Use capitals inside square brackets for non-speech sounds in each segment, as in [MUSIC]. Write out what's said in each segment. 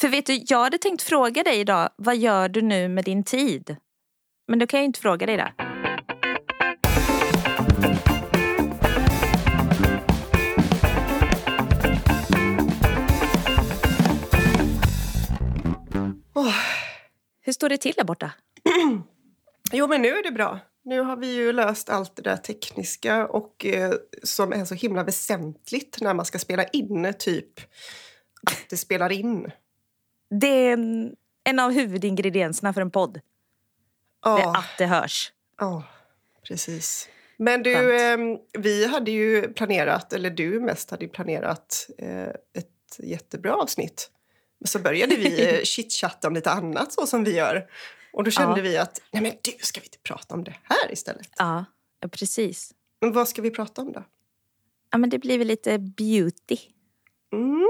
För vet du, jag hade tänkt fråga dig idag, vad gör du nu med din tid? Men då kan jag inte fråga dig det. Åh. Hur står det till där borta? [CLEARS THROAT] Jo, men nu är det bra. Nu har vi ju löst allt det där tekniska och eh, som är så himla väsentligt när man ska spela in, typ att det spelar in. Det är en, en av huvudingredienserna för en podd. Det är Ja, att det hörs. ja, precis. Men du, eh, vi hade ju planerat, eller du mest hade planerat eh, ett jättebra avsnitt. Men så började vi eh, [LAUGHS] chitchatta om lite annat så som vi gör. Och då kände Ja. vi att, nej men du, ska vi inte prata om det här istället? Ja, ja, precis. Men vad ska vi prata om då? Ja, men det blir väl lite beauty. Mm.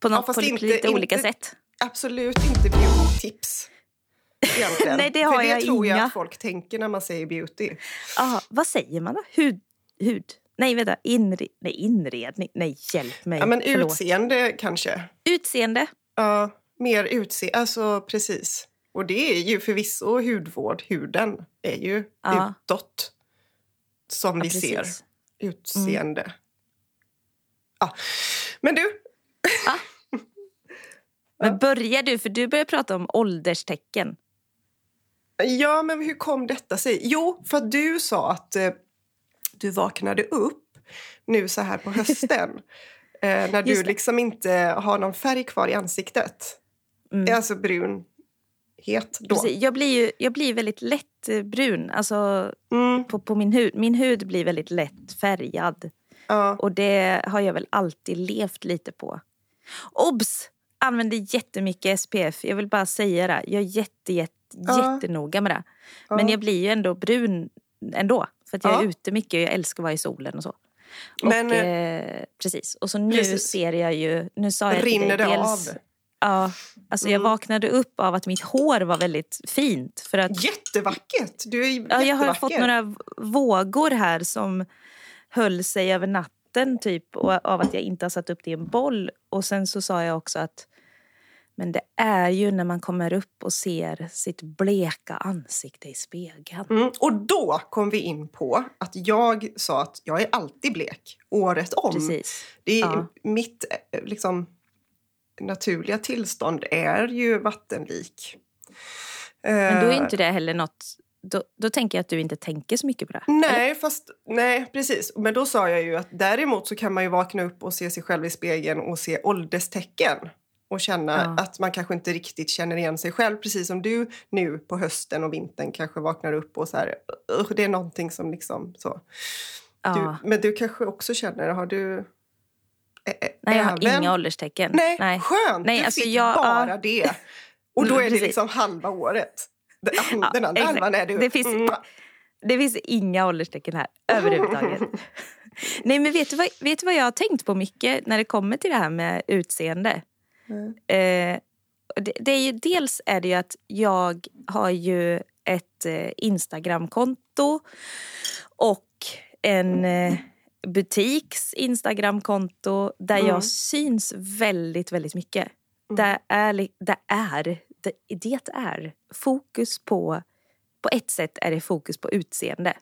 På, något, fast på inte- lite olika inte- sätt. Absolut inte beauty-tips. [LAUGHS] Nej, det har För det jag tror jag inga. att folk tänker när man säger beauty. Aha, vad säger man då? Hud? hud. Nej, vänta. Inre, nej, inredning. Nej, hjälp mig. Ja, men Förlåt. utseende kanske. Utseende. Ja, mer utseende. Alltså precis. Och det är ju förvisso hudvård. Huden är ju Ja. utåt. Som Ja, vi ser. precis. Utseende. Ja. Men du, [LAUGHS] Men börjar du? För du börjar prata om ålderstecken. Ja, men hur kom detta sig? Jo, för att du sa att eh, du vaknade upp nu så här på hösten. [LAUGHS] eh, när du liksom inte har någon färg kvar i ansiktet. Mm. Alltså brun, het då. Precis. Jag blir ju jag blir väldigt lätt eh, brun alltså, Mm, på, på min hud. Min hud blir väldigt lätt färgad. ja. Och det har jag väl alltid levt lite på. Obs! Använder jättemycket SPF. Jag vill bara säga det. Jag är jätte, jätte, Ja. jättenoga med det. Men Ja. jag blir ju ändå brun ändå. För att jag är Ja. ute mycket och jag älskar att vara i solen och så. Men, och, eh, precis. Och så nu precis. ser jag ju... Nu sa jag Rinner dig det dels, av? Ja, alltså jag Mm. vaknade upp av att mitt hår var väldigt fint. För att Jättevackert! Du är Ja, jag har fått några vågor här som höll sig över natten typ och av att jag inte har satt upp det i en boll. Och sen så sa jag också att men det är ju när man kommer upp och ser sitt bleka ansikte i spegeln. Mm, och då kom vi in på att jag sa att jag är alltid blek, året om. Precis. Det är Ja. Mitt eh, liksom, naturliga tillstånd är ju vattenlik. Men då är Eh, inte det heller något... Då, då tänker jag att du inte tänker så mycket på det. Nej, fast nej, precis. Men då sa jag ju att däremot så kan man ju vakna upp och se sig själv i spegeln och se ålderstecken och känna Ja. att man kanske inte riktigt känner igen sig själv. Precis som du nu på hösten och vintern kanske vaknar upp och så här, "Ugh, det är någonting som liksom så. Ja. Du, men du kanske också känner, har du... ä- ä- Nej, jag har även- inga ålderstecken. Nej, Nej. skönt! Nej, du alltså fick jag- bara ja. det. Och då är det liksom halva året. Den, Ja, den andra halvan är du. Det finns- Mm. Det finns inga ålderstecken här överhuvudtaget. [LAUGHS] Nej men vet du, vad, vet du vad jag har tänkt på mycket när det kommer till det här med utseende? Mm. Eh, det, det är ju, dels är det ju att jag har ju ett eh, Instagramkonto och en eh, butiks Instagramkonto där Mm. jag syns väldigt, väldigt mycket. Mm. Det är, det är, det, det är fokus på, på ett sätt är det fokus på utseende.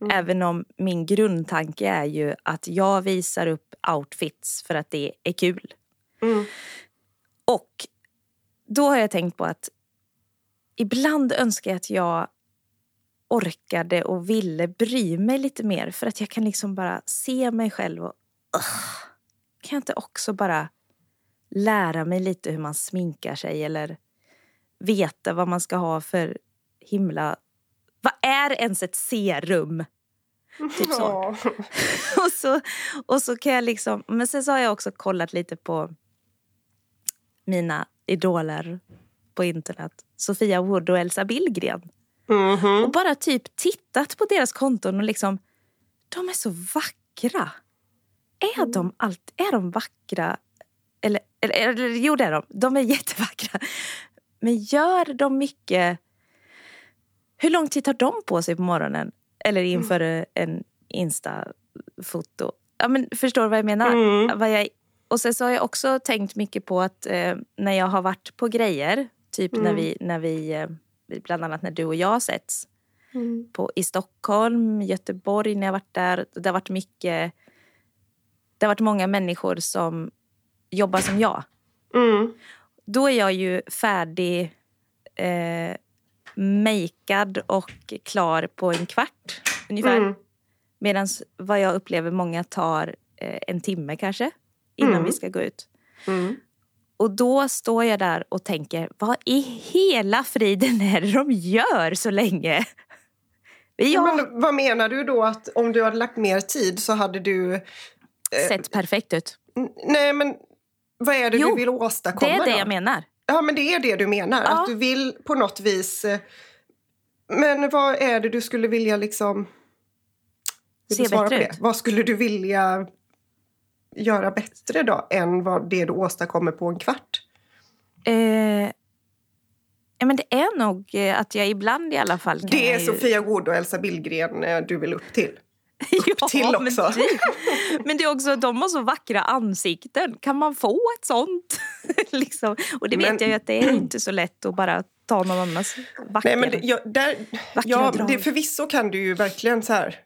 Mm. Även om min grundtanke är ju att jag visar upp outfits för att det är kul. Mm. Och då har jag tänkt på att ibland önskar jag att jag orkade och ville bry mig lite mer för att jag kan liksom bara se mig själv och "Ugh, kan jag inte också bara lära mig lite hur man sminkar sig eller veta vad man ska ha för himla... Vad är ens ett serum? Typ så. [LAUGHS] Och, så, och så kan jag liksom... Men sen så har jag också kollat lite på mina idoler på internet. Sofia Wood och Elsa Billgren. Mhm. Och bara typ tittat på deras konton och liksom... De är så vackra. Är de allt, är de vackra? Eller, eller, eller jo, det är de. De är [LAUGHS] jättevackra. Men gör de mycket... Hur lång tid tar de på sig på morgonen? Eller inför en Insta-foto? Ja, men förstår du vad jag menar? Mm. Vad jag, Och sen så har jag också tänkt mycket på att eh, när jag har varit på grejer, typ när Mm. vi, när vi eh, bland annat när du och jag setts Mm. på, i Stockholm, Göteborg när jag varit där. Det har varit mycket, det har varit många människor som jobbar som jag. Mm. Då är jag ju färdig eh, makead och klar på en kvart ungefär. Mm. Medan vad jag upplever många tar eh, en timme kanske innan Mm. vi ska gå ut. Mm. Och då står jag där och tänker, vad i hela friden är det de gör så länge? Har Men vad menar du då att om du hade lagt mer tid så hade du... sett perfekt ut. Nej, men vad är det Jo, du vill Det åstadkomma är det då? jag menar. Ja, men det är det du menar. Ja. Att du vill på något vis... eh, Men vad är det du skulle vilja liksom... Vill Se bättre ut. det? Vad skulle du vilja göra bättre då än vad det du åstadkommer på en kvart? Eh, ja, men det är nog eh, att jag ibland i alla fall kan Det är ju... Sofia Wood och Elsa Billgren eh, du vill upp till. [LAUGHS] ja, till Men, också. typ. [LAUGHS] men det är också de har så vackra ansikten. Kan man få ett sånt? [LAUGHS] liksom. Och det vet Men- jag ju att det är inte så lätt att bara ta någon annans vackra. Nej, men det, ja, där, Vackra ja, drag. det, förvisso kan du ju verkligen så här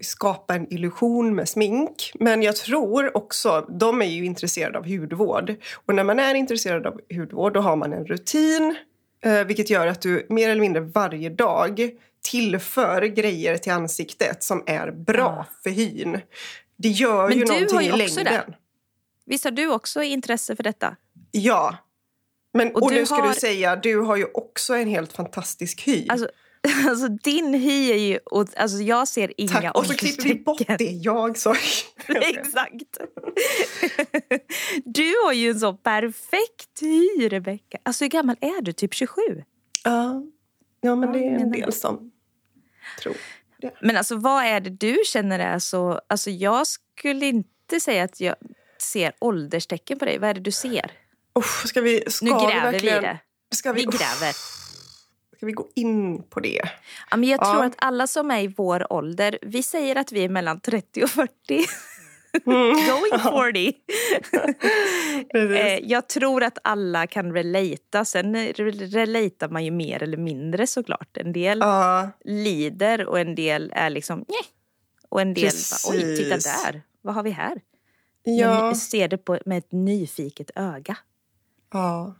skapa en illusion med smink. Men jag tror också, de är ju intresserade av hudvård. Och när man är intresserad av hudvård då har man en rutin. Eh, vilket gör att du mer eller mindre varje dag tillför grejer till ansiktet som är bra Ja. för hyn. Det gör Men ju någonting ju i längden. Visst har du också intresse för detta? Ja. Men, Och och, du nu ska har- du säga, du har ju också en helt fantastisk hy. Alltså, [LAUGHS] alltså din hy är ju... Och, alltså jag ser inga Tack. Och så klipper vi bort det jag sa. [LAUGHS] Exakt. Du har ju en så perfekt hy, Rebecka. Alltså hur gammal är du? Typ 27? Ja. ja, men det är en del som tror det. Men alltså vad är det du känner är så... Alltså jag skulle inte säga att jag ser ålderstecken på dig. Vad är det du ser? Uff, ska vi, ska Nu gräver vi verkligen, i det. Ska vi, Vi gräver. Ska vi gå in på det? Ja, men jag Ja. tror att alla som är i vår ålder, vi säger att vi är mellan 30 och 40. Mm. [LAUGHS] Going 40. [LAUGHS] Precis. Eh, jag tror att alla kan relata. Sen re- relatar man ju mer eller mindre såklart. En del Ja, lider och en del är liksom Njeh. Och en del bara, oj, titta där. Vad har vi här? ja, Men ser det på, med ett nyfiket öga. ja.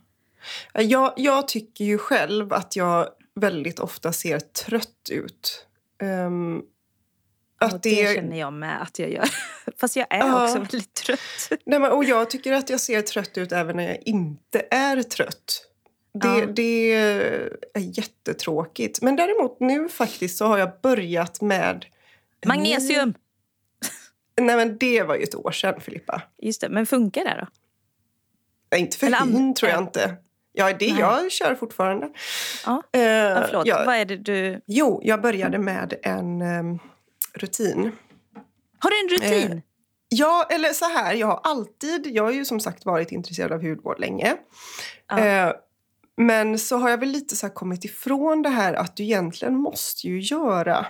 Jag, jag tycker ju själv att jag väldigt ofta ser trött ut. Ehm, att och det det, känner jag med att jag gör. [LAUGHS] Fast jag är Ja. också väldigt trött. Nej, men, och jag tycker att jag ser trött ut även när jag inte är trött. Det, Ja. det är jättetråkigt. Men däremot nu faktiskt så har jag börjat med... Magnesium! Ny... Nej men det var ju ett år sedan Filippa. Just det, men funkar det då? Nej, inte för Eller hyn tror jag inte. Ja, det Nej. jag kör fortfarande. Ja. Eh, Ja, förlåt, ja. vad är det du... Jo, jag började med en em, rutin. Har du en rutin? Eh, Ja, eller så här, jag har alltid, jag har ju som sagt varit intresserad av hudvård länge. Ja. Eh, men så har jag väl lite så kommit ifrån det här att du egentligen måste ju göra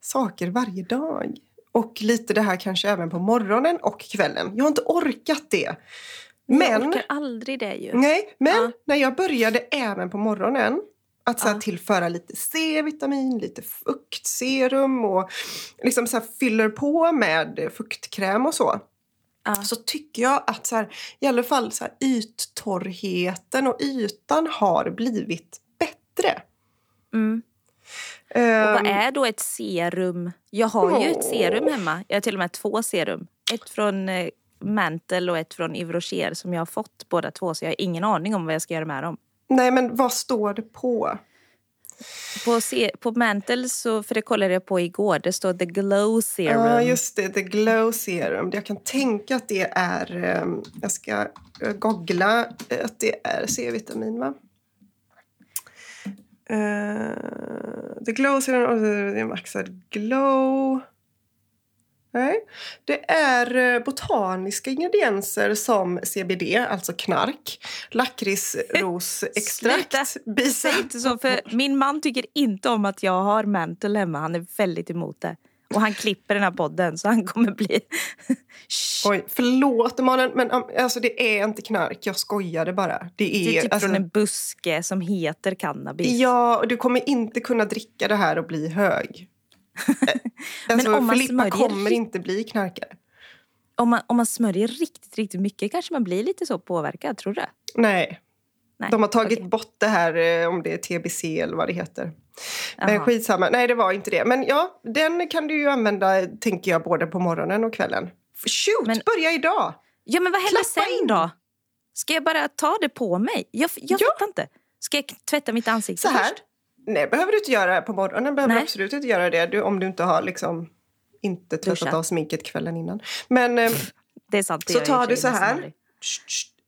saker varje dag. Och lite det här kanske även på morgonen och kvällen. Jag har inte orkat det. Jag Men, orkar aldrig det ju. nej, men Ja. när jag började även på morgonen att så här, Ja. tillföra lite C-vitamin, lite fuktserum och liksom så här, fyller på med fuktkräm och så Ja. så tycker jag att så här, i alla fall så här, yttorrheten och ytan har blivit bättre. Mm. Och vad Ehm, är då ett serum? Jag har ju ett Åh. serum hemma. Jag har till och med två serum. Ett från eh, Mantle och ett från Yves Rocher som jag har fått båda två. Så jag har ingen aning om vad jag ska göra med dem. Nej, men vad står det på? På, se- på Mantle, så, för det kollade jag på igår, det står The Glow Serum. Ja, just det. The Glow Serum. Jag kan tänka att det är... ehm, jag ska eh, googla eh, att det är C-vitamin, va? Eh, the Glow Serum. det är maxad glow. Nej. Det är eh, botaniska ingredienser som CBD, alltså knark, lakritsrosextrakt, Säg bisat inte så, för min man tycker inte om att jag har Mantle hemma. Han är väldigt emot det. Och han klipper den här podden så han kommer bli... [LAUGHS] Oj, förlåt Emanuel, men um, alltså, det är inte knark. Jag skojade bara. Det är, Det är typ alltså, från en buske som heter cannabis. Ja, och du kommer inte kunna dricka det här och bli hög. [LAUGHS] Alltså, om man Filippa smörjer kommer inte bli knarkare. Om, man, om man smörjer riktigt, riktigt mycket kanske man blir lite så påverkad, tror du? Nej, Nej. de har tagit okej. bort det här eh, om det är TBC eller vad det heter. Men skitsamma. Nej, det var inte det. Men ja, den kan du ju använda, tänker jag, både på morgonen och kvällen. Shoot, Men- börja idag! Ja, men vad händer sen in. då? Ska jag bara ta det på mig? Jag, jag Ja. fattar inte. Ska jag tvätta mitt ansikte Så här. först? Nej, behöver du inte göra på morgonen. behöver Nej. du absolut inte göra det du, om du inte har liksom inte tvättat av sminket kvällen innan. Men eh, Det är sant. det så tar du så här.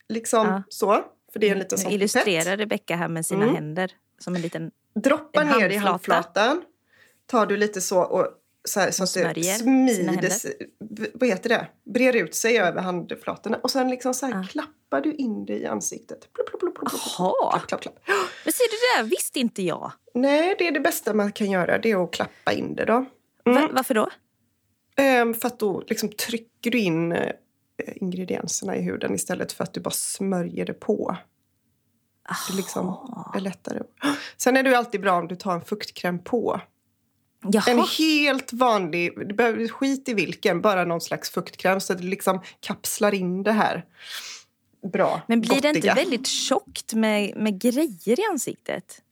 liksom Ja. så. För det är en liten Nu sån illustrerar. Rebecka här med sina Mm. händer som en liten... Droppa en ner i handflata. handflatan. Tar du lite så och så, här, så att det smides, vad heter det? Brer ut sig över handflatorna. Och sen liksom så här Ja. klappar du in det i ansiktet. Jaha. Klapp, klapp, klapp. [GASPS] Men ser du det där visste inte jag. Nej, det är det bästa man kan göra. Det är att klappa in det då. Va, varför då? Ehm, för att då liksom trycker du in eh, ingredienserna i huden istället för att du bara smörjer det på. Det liksom är lättare. [GASPS] Sen är det alltid bra om du tar en fuktkräm på. En Jaha. helt vanlig, behöver skit i vilken, bara någon slags fuktkräm så att det liksom kapslar in det här bra, Men blir det inte gottiga. väldigt tjockt med, med grejer i ansiktet?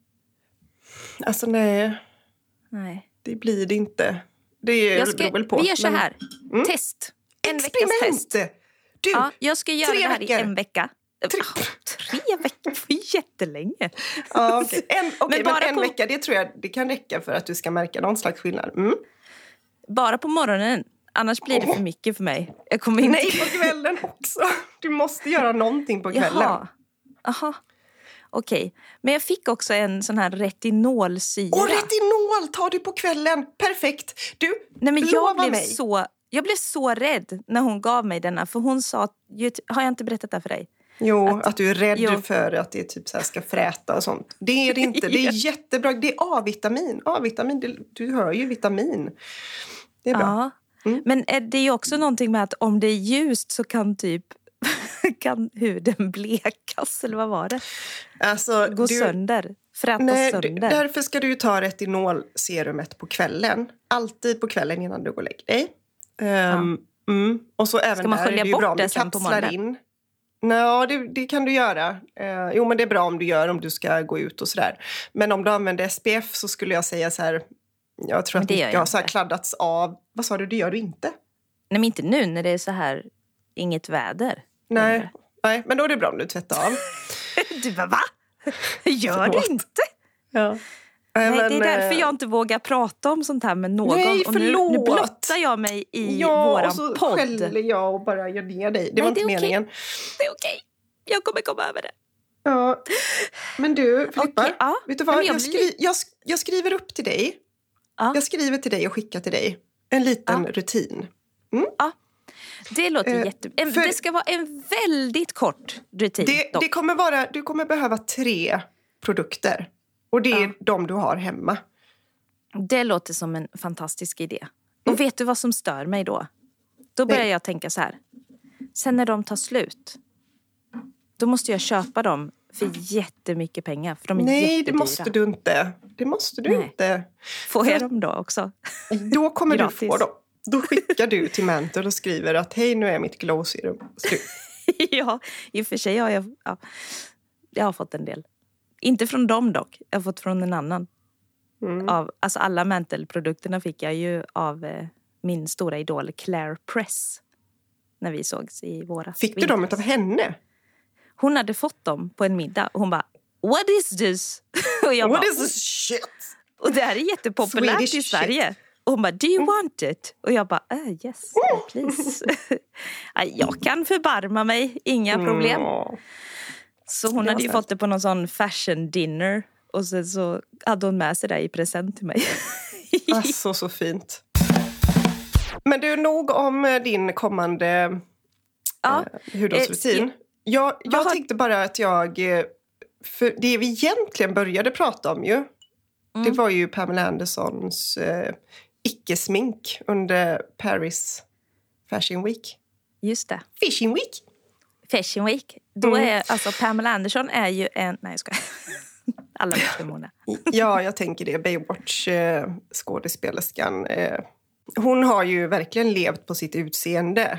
Alltså nej, Nej. det blir det inte. Det är, Jag ska, beror väl på. vi gör så men- här. Test. En veckas Experiment! test. Du, Ja, jag ska göra det här veckor. i en vecka. Tre- Tre veckor? Det var jättelänge. Ja, okej. [LAUGHS] En, okej, men bara en på- vecka det tror jag det kan räcka för att du ska märka någon slags skillnad. Mm. Bara på morgonen. Annars blir det för mycket för mig. Jag kommer inte... Nej, på kvällen också. Du måste göra någonting på kvällen. Jaha. Aha. Okej. Men jag fick också en sån här retinolsyra. Och retinol tar du på kvällen. Perfekt. Du, Nej, men jag, blev mig. så, jag blev så rädd när hon gav mig denna. För hon sa... Har jag inte berättat det för dig? Jo, Att- att, du är rädd jo. för att det typ så ska fräta och sånt. Det är det [LAUGHS] inte. Det är Ja. jättebra. Det är A-vitamin. A-vitamin, det, du hör ju vitamin. Det är bra. Ja. Mm. Men är det är ju också någonting med att om det är ljust så kan typ [LAUGHS] kan huden blekas, eller vad var det? Alltså, Gå du, sönder. Frätas nej, sönder. därför ska du ta retinolserumet på kvällen. Alltid på kvällen innan du går och lägger dig. Ehm, mm. Och så även man där skölja det bort det du sen på morgonen? in. Ja, det, det kan du göra. Eh, jo, men det är bra om du gör om du ska gå ut och sådär. Men om du använder SPF så skulle jag säga så här. Jag tror att mycket jag har så kladdats av. Vad sa du, det gör du inte? Nej, men inte nu när det är så här inget väder. Nej, nej men då är det bra om du tvättar av. [LAUGHS] Du bara, va? Gör Förlåt. du inte? ja. Nej, men, det är därför eh, jag inte vågar prata om sånt här med någon. Nej, och nu, nu blottar jag mig i Ja, våran och så podd. skäller jag och bara gör ner dig. Det Nej, var det inte är okej. meningen. Det är okej. Jag kommer komma över det. Ja. Men du, Filippa. Okej, ja. Vet du vad? jag jag, skri- jag, sk- jag skriver upp till dig. Ja. Jag skriver till dig och skickar till dig. En liten Ja. rutin. Det låter Eh, jätte... En, för- Det ska vara en väldigt kort rutin. Det, det kommer vara, du kommer behöva tre produkter. Och det är Ja. de du har hemma. Det låter som en fantastisk idé. Och vet du vad som stör mig då? Då börjar jag tänka så här. Sen när de tar slut, då måste jag köpa dem för jättemycket pengar. För de är Nej, det måste du inte. Det måste du Nej. inte. Får jag dem då också? Då kommer [LAUGHS] du få dem. Då skickar du till Mantle och skriver att hej, nu är mitt glow serum slut. [LAUGHS] ja, i och för sig har jag, ja, jag har fått en del. Inte från dem dock. Jag har fått från en annan. Mm. Av, alltså alla Mantle-produkterna fick jag ju av eh, min stora idol Claire Press. När vi sågs i våras. Fick du dem av henne? Hon hade fått dem på en middag och hon bara What is this? [LAUGHS] och jag What bara, is this shit? och det här är jättepopulärt Swedish i shit. Sverige. Och hon bara, do you want it? Och jag bara, uh, yes, please. [LAUGHS] Nej, jag kan förbarma mig, inga problem. Så hon hade fått det på någon sån fashion dinner. Och sen så hade hon med sig det i present till mig. [LAUGHS] Alltså, så fint. Men du, nog om eh, din kommande ja, eh, hudvårdsrutin. Eh, Jag, jag har- tänkte bara att jag... eh, För det vi egentligen började prata om ju, det Mm. var ju Pamela Andersons eh, icke-smink under Paris Fashion Week. Just det. Fishing Week! Fashion Week. Då Mm. är, alltså, Pamela Anderson är ju en... Nej, jag skojar. [LAUGHS] Alla är. Ja, jag tänker det. Baywatch-skådespelerskan. Eh, hon har ju verkligen levt på sitt utseende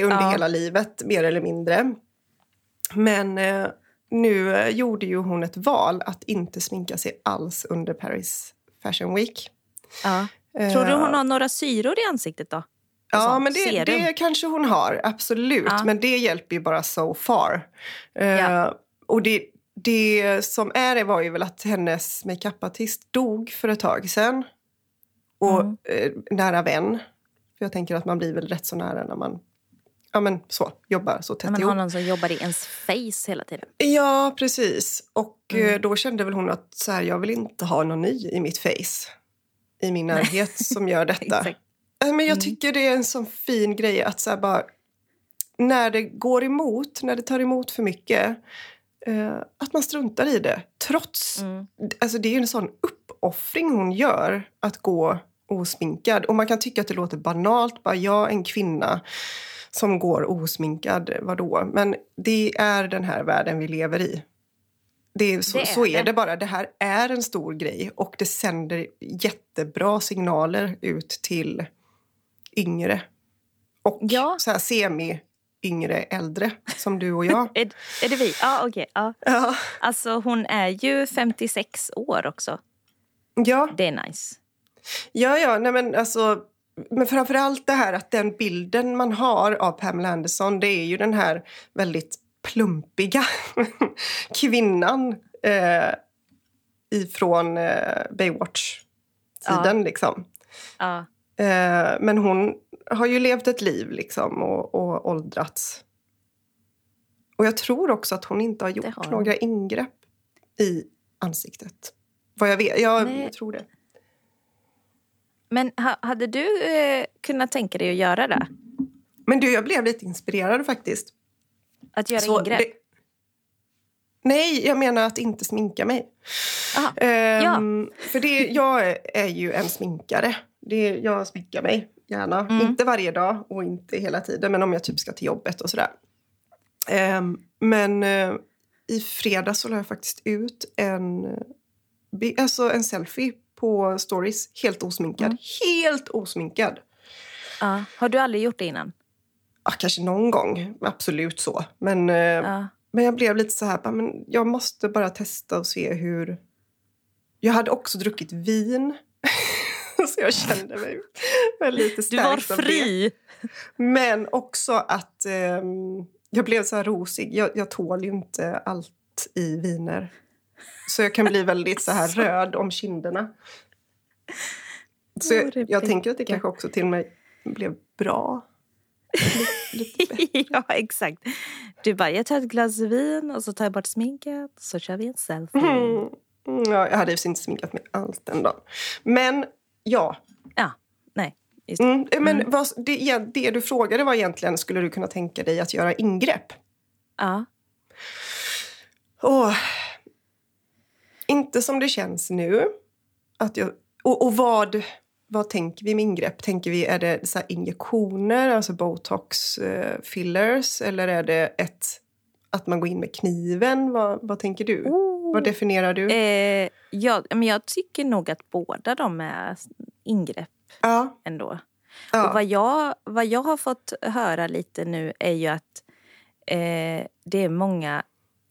under Ja. hela livet, mer eller mindre. Men eh, nu eh, gjorde ju hon ett val att inte sminka sig alls under Paris Fashion Week. Ja. Eh, Tror du hon har några syror i ansiktet då? Ja, sånt men det, det kanske hon har. Absolut. Ja. Men det hjälper ju bara so far. Eh, Ja. Och det, det som är det var ju väl att hennes makeupartist dog för ett tag sedan. Och Mm. eh, nära vän. För jag tänker att man blir väl rätt så nära när man ja, men så, jobbar så tätt man ihop. har någon som jobbar i ens face hela tiden. Ja, precis. Och Mm. eh, då kände väl hon att så här, jag vill inte ha någon ny i mitt face. I min närhet som gör [LAUGHS] detta. Nej, Men jag Mm. tycker det är en sån fin grej att så här bara... När det går emot, när det tar emot för mycket, eh, att man struntar i det. Trots... Mm. Alltså det är en sån uppoffring hon gör att gå osminkad. Och man kan tycka att det låter banalt. Bara jag, en kvinna som går osminkad, vadå? Men det är den här världen vi lever i. Det är, så, Det är så är det. det bara. Det här är en stor grej och det sänder jättebra signaler ut till yngre. Och Ja. så här semi-yngre äldre, som du och jag. [LAUGHS] Är, är det vi? Ja, okej. Ja. ja. Alltså, hon är ju 56 år också. ja. Det är nice. Ja, ja, nej men alltså... Men framför allt det här att den bilden man har av Pamela Anderson det är ju den här väldigt plumpiga [LAUGHS] kvinnan eh, ifrån eh, Baywatch-tiden. Liksom. Ja. Eh, men hon har ju levt ett liv liksom, och, och åldrats. Och jag tror också att hon inte har gjort har några ingrepp i ansiktet. Vad jag vet. Jag, jag tror det. Men ha, hade du eh, kunnat tänka dig att göra det? Men du, jag blev lite inspirerad faktiskt. Att göra Så ingrepp? det- Nej, jag menar att inte sminka mig. Aha. Ehm, För det, jag är- är ju en sminkare. Det, jag sminkar mig gärna. Mm. Inte varje dag och inte hela tiden, men om jag typ ska till jobbet och sådär. Ehm, men eh, i fredags så la jag faktiskt ut en, alltså en selfie på stories. Helt osminkad. Mm. Helt osminkad. Ja. Har du aldrig gjort det innan? Ja, kanske någon gång, absolut så. Men Ja. Men jag blev lite så här, men jag måste bara testa och se hur... Jag hade också druckit vin. [LAUGHS] [LAUGHS] så jag kände mig väl lite Du var fri! Men också att ehm, jag blev så här rosig. Jag, jag tål ju inte allt i viner. Så jag kan bli [LAUGHS] väldigt så här röd om kinderna. Så jag, jag tänker att det kanske också till med blev bra. Lite, lite [LAUGHS] ja, exakt. Du bara, jag tar ett glas vin och så tar jag bort sminket så kör vi en selfie. Mm. Ja, jag hade ju inte sminkat mig alls den dagen. Men ja. Ja, nej. Mm, men vad, det, det du frågade var egentligen, skulle du kunna tänka dig att göra ingrepp? Ja. Åh, inte som det känns nu. Att jag, och och vad, vad tänker vi med ingrepp? Tänker vi, är det så injektioner, alltså botox, eh, fillers? Eller är det ett, att man går in med kniven? Vad, vad tänker du? Oh. Vad definierar du? Eh, ja, men jag tycker nog att båda de är ingrepp ja, ändå. ja. Och vad jag, vad jag har fått höra lite nu är ju att eh, det är många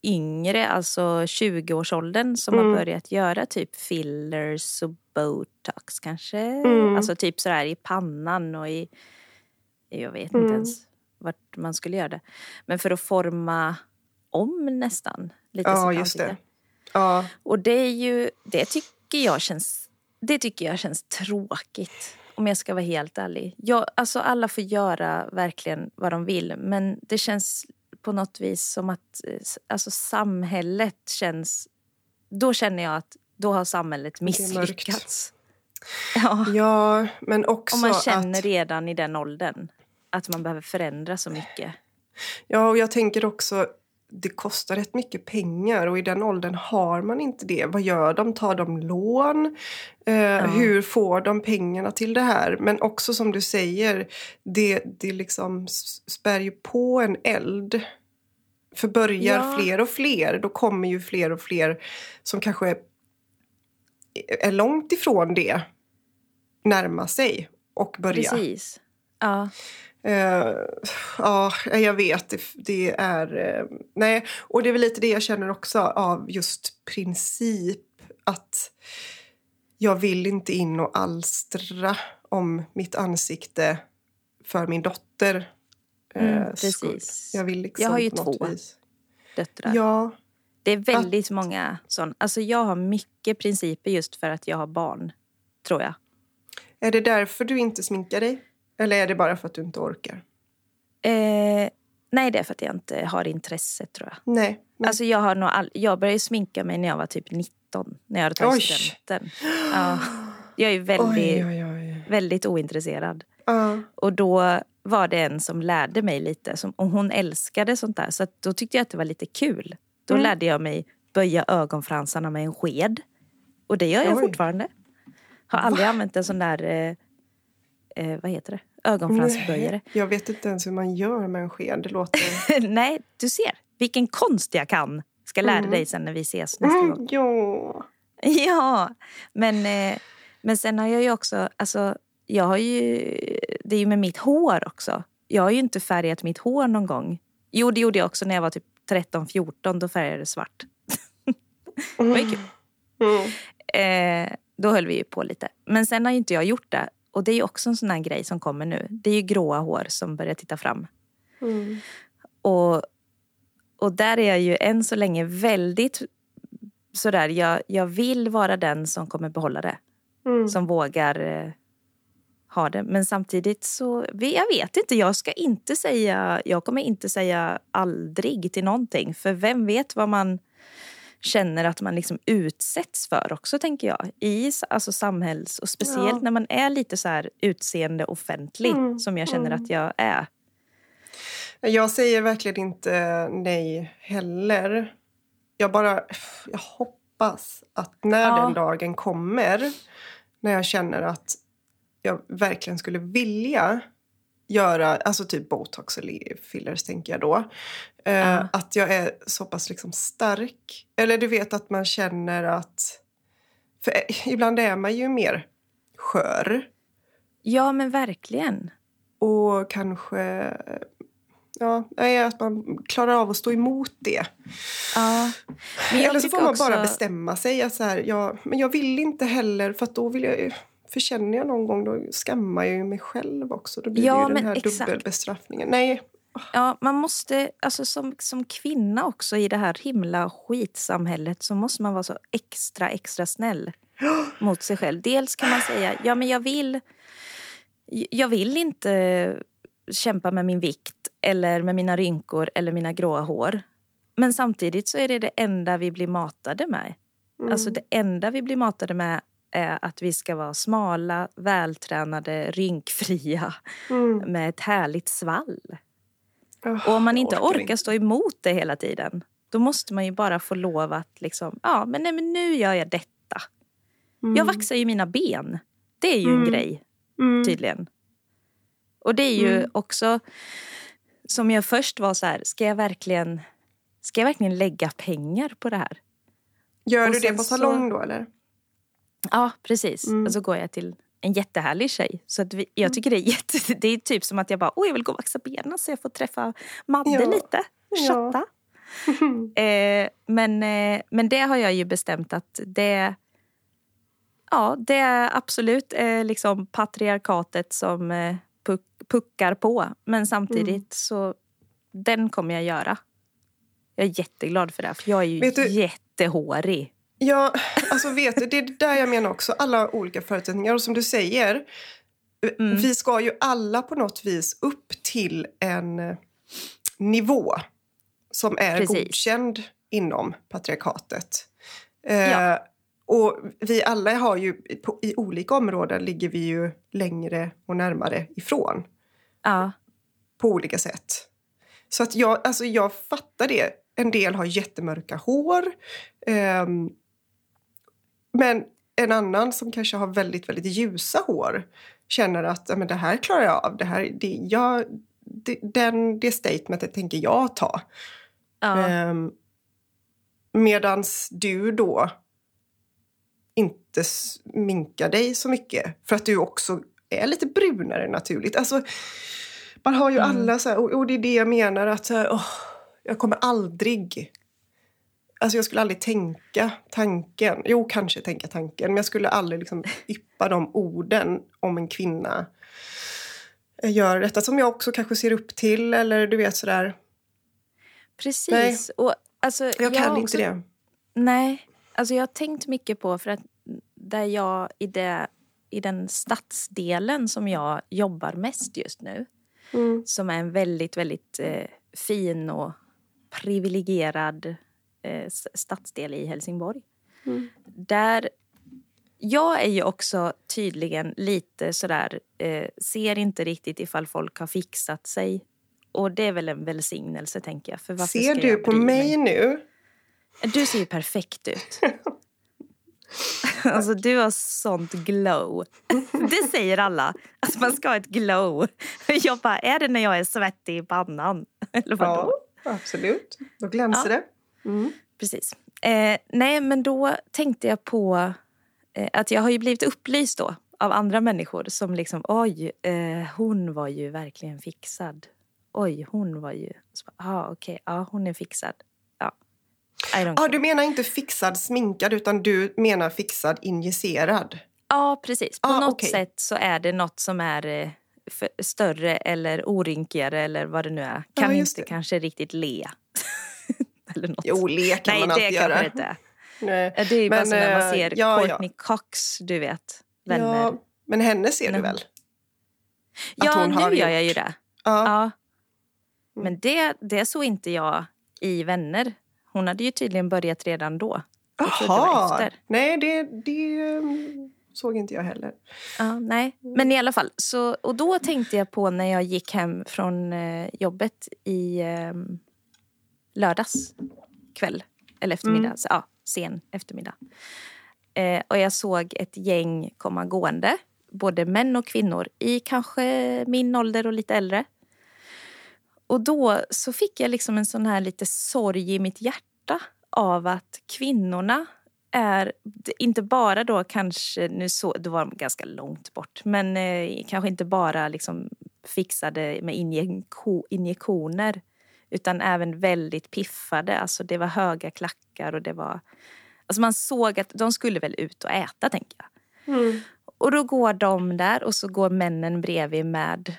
yngre, alltså 20-årsåldern som Mm. har börjat göra typ fillers och botox kanske. Mm. Alltså typ sådär i pannan och i... Jag vet Mm. inte ens vart man skulle göra det. Men för att forma om nästan lite ja, just ansikte. det. Ja, Och det är ju, det tycker jag känns, det tycker jag känns tråkigt. Om jag ska vara helt ärlig. Jag, alltså alla får göra verkligen vad de vill. Men det känns på något vis som att eh, alltså samhället känns... Då känner jag att då har samhället misslyckats. Ja, ja, men också om man känner att... redan i den åldern att man behöver förändra så mycket. Ja, och jag tänker också det kostar rätt mycket pengar och i den åldern har man inte det. Vad gör de? Tar de lån? Eh, ja. Hur får de pengarna till det här? Men också som du säger, det, det liksom spär ju på en eld. För börjar ja. fler och fler, då kommer ju fler och fler som kanske är, är långt ifrån det närma sig och börja. Precis. Ja. Uh, ja, jag vet. Det, det är... Uh, nej, och det är väl lite det jag känner också av just princip. Att jag vill inte in och alstra om mitt ansikte för min dotter. Mm, uh, precis. Jag, vill liksom jag har ju två vis. döttrar. Ja. Det är väldigt att... många sådana. Alltså jag har mycket principer just för att jag har barn, tror jag. Är det därför du inte sminkar dig? Eller är det bara för att du inte orkar? Eh, nej, det är för att jag inte har intresse tror jag. Nej. Men... Alltså jag, har nog all... jag började sminka mig när jag var typ 19. När jag hade tagit studenten. Ja. Jag är väldigt, oj, oj, oj. väldigt ointresserad. Uh. Och då var det en som lärde mig lite. Som, och hon älskade sånt där. Så då tyckte jag att det var lite kul. Då mm. lärde jag mig böja ögonfransarna med en sked. Och det gör jag fortfarande. Har aldrig Va? använt en sån där eh, eh, vad heter det? Ögonfransböjare. jag vet inte ens hur man gör med en sked. Det låter... [LAUGHS] Nej, du ser. Vilken konst jag kan. Ska lära mm. dig sen när vi ses nästa mm, gång. Ja. [LAUGHS] Ja, men, eh, men sen har jag ju också... Alltså, jag har ju, det är ju med mitt hår också. Jag har ju inte färgat mitt hår någon gång. Jo, det gjorde jag också när jag var typ 13-14. Då färgade jag det svart. [LAUGHS] det var ju kul. Mm. Eh, då höll vi ju på lite. Men sen har ju inte jag gjort det. Och det är också en sån här grej som kommer nu. Det är ju gråa hår som börjar titta fram. Mm. Och, och där är jag ju än så länge väldigt sådär, jag, jag vill vara den som kommer behålla det. Mm. Som vågar eh, ha det. Men samtidigt så, jag vet inte, jag ska inte säga, jag kommer inte säga aldrig till någonting. För vem vet vad man känner att man liksom utsätts för också, tänker jag. I alltså samhälls... Och speciellt ja. när man är lite så här utseende offentlig, mm. som jag känner mm. att jag är. Jag säger verkligen inte nej heller. Jag bara jag hoppas att när ja. den dagen kommer när jag känner att jag verkligen skulle vilja göra, alltså typ botox eller fillers tänker jag då. Uh. Att jag är så pass liksom stark. Eller du vet att man känner att... För ibland är man ju mer skör. Ja, men verkligen. Och kanske... Ja, att man klarar av att stå emot det. Ja. Eller så får man också... bara bestämma sig. Att så här, ja, men jag vill inte heller, för då vill jag för känner jag någon gång då skammar jag ju mig själv också. Då blir ja, det ju den här exakt. dubbelbestraffningen. Nej. Ja, man måste, alltså som, som kvinna också i det här himla skitsamhället så måste man vara så extra, extra snäll [GASPS] mot sig själv. Dels kan man säga, ja men jag vill, jag vill inte kämpa med min vikt eller med mina rynkor eller mina gråa hår. Men samtidigt så är det det enda vi blir matade med. Mm. Alltså det enda vi blir matade med är att vi ska vara smala, vältränade, rynkfria mm. med ett härligt svall. Oh, och om man inte orkar, orkar stå emot det hela tiden då måste man ju bara få lov att liksom, ja men, nej, men nu gör jag detta. Mm. Jag vaxar ju mina ben. Det är ju mm. en grej mm. tydligen. Och det är ju mm. också som jag först var så här, ska jag verkligen, ska jag verkligen lägga pengar på det här? Gör och du det på salong så, då eller? Ja, precis. Mm. Och så går jag till en jättehärlig tjej. Så att vi, jag mm. tycker det är jätte, [LAUGHS] Det är typ som att jag bara, åh jag vill gå och vaxa benen så jag får träffa Madde ja. lite. Chatta. Ja. [LAUGHS] eh, men, eh, men det har jag ju bestämt att det Ja, det är absolut eh, liksom patriarkatet som eh, puck, puckar på. Men samtidigt mm. så den kommer jag göra. Jag är jätteglad för det, för jag är ju jättehårig. Ja, alltså vet du, det är där jag menar också. Alla olika förutsättningar. Och som du säger, mm. vi ska ju alla på något vis upp till en nivå som är Precis. godkänd inom patriarkatet. Eh, ja. Eh, och vi alla har ju, på, i olika områden ligger vi ju längre och närmare ifrån. Ja. På olika sätt. Så att jag, alltså jag fattar det En del har jättemörka hår. Eh, men en annan som kanske har väldigt, väldigt ljusa hår känner att men det här klarar jag av. Det, här, det, jag, det, den, det statementet tänker jag ta. Ja. Eh, medans du då inte sminkar dig så mycket för att du också är lite brunare naturligt. Alltså, man har ju Mm. alla så här, och, och det är det jag menar att så här, åh, jag kommer aldrig Alltså jag skulle aldrig tänka tanken, jo kanske tänka tanken, men jag skulle aldrig liksom yppa de orden om en kvinna eh, gör detta. Som jag också kanske ser upp till eller du vet sådär. Precis. Och, alltså, Jag kan har inte också- det. Nej, alltså jag har tänkt mycket på för att där jag i, det, i den stadsdelen som jag jobbar mest just nu Mm. som är en väldigt, väldigt eh, fin och privilegierad eh, stadsdel i Helsingborg. Mm. Där jag är ju också tydligen lite sådär, eh, ser inte riktigt ifall folk har fixat sig. Och det är väl en välsignelse tänker jag. För varför Ser du på mig nu? Du ser ju perfekt ut. [LAUGHS] Alltså du har sånt glow. Det säger alla, att man ska ha ett glow. Jag bara, är det när jag är svettig i pannan? Eller vadå? Ja, absolut. Då glänser det. Mm. Precis. Eh, nej, men då tänkte jag på eh, att jag har ju blivit upplyst då av andra människor som liksom, oj, eh, hon var ju verkligen fixad. Oj, hon var ju... Ja, okej, ja, hon är fixad. Ja. Ah, du menar inte fixad sminkad utan du menar fixad injicerad? Ja, precis. På Ah, något okej. sätt så är det något som är eh, större eller orynkigare eller vad det nu är. Ja, Kan just inte kanske riktigt le. [LAUGHS] eller något. Jo, le kan Nej, man alltid göra. det inte är. [LAUGHS] Nej. Det är ju bara som när man eh, ser ja, ja. Courtney Cox, du vet. Vänner. Ja, men henne ser du väl? att Ja, nu gör jag ju det. Ja. Ja. Men det, det såg inte jag i Vänner. Hon hade ju tydligen börjat redan då. Jaha. Nej, det, det um, såg inte jag heller. Ja, nej. Men i alla fall. Så, och då tänkte jag på när jag gick hem från eh, jobbet i eh, lördags kväll. Eller eftermiddag. Mm. Så, ja, sen eftermiddag. Eh, och jag såg ett gäng komma gående. Både män och kvinnor i kanske min ålder och lite äldre. Och då så fick jag liksom en sån här lite sorg i mitt hjärta av att kvinnorna är inte bara då kanske, nu så, det var ganska långt bort, men eh, kanske inte bara liksom fixade med injeko, injektioner utan även väldigt piffade. Alltså det var höga klackar och det var... Alltså man såg att de skulle väl ut och äta, tänker jag. Och då går de där och så går männen bredvid med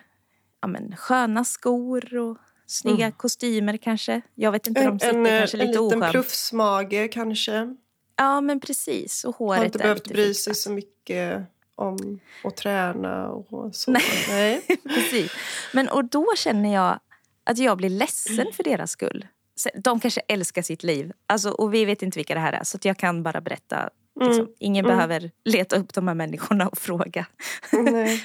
ja, men, sköna skor och snygga kostymer kanske. Jag vet inte, En, de sitter en, eh, kanske en lite liten oskönt. plufsmage kanske. Ja, men precis. Och håret Har inte behövt bry sig så mycket om att träna och så. Nej. [LAUGHS] Precis. Men och då känner jag att jag blir ledsen för deras skull. De kanske älskar sitt liv. Alltså, och vi vet inte vilka det här är. Så jag kan bara berätta. Liksom. Ingen behöver leta upp de här människorna och fråga. [LAUGHS]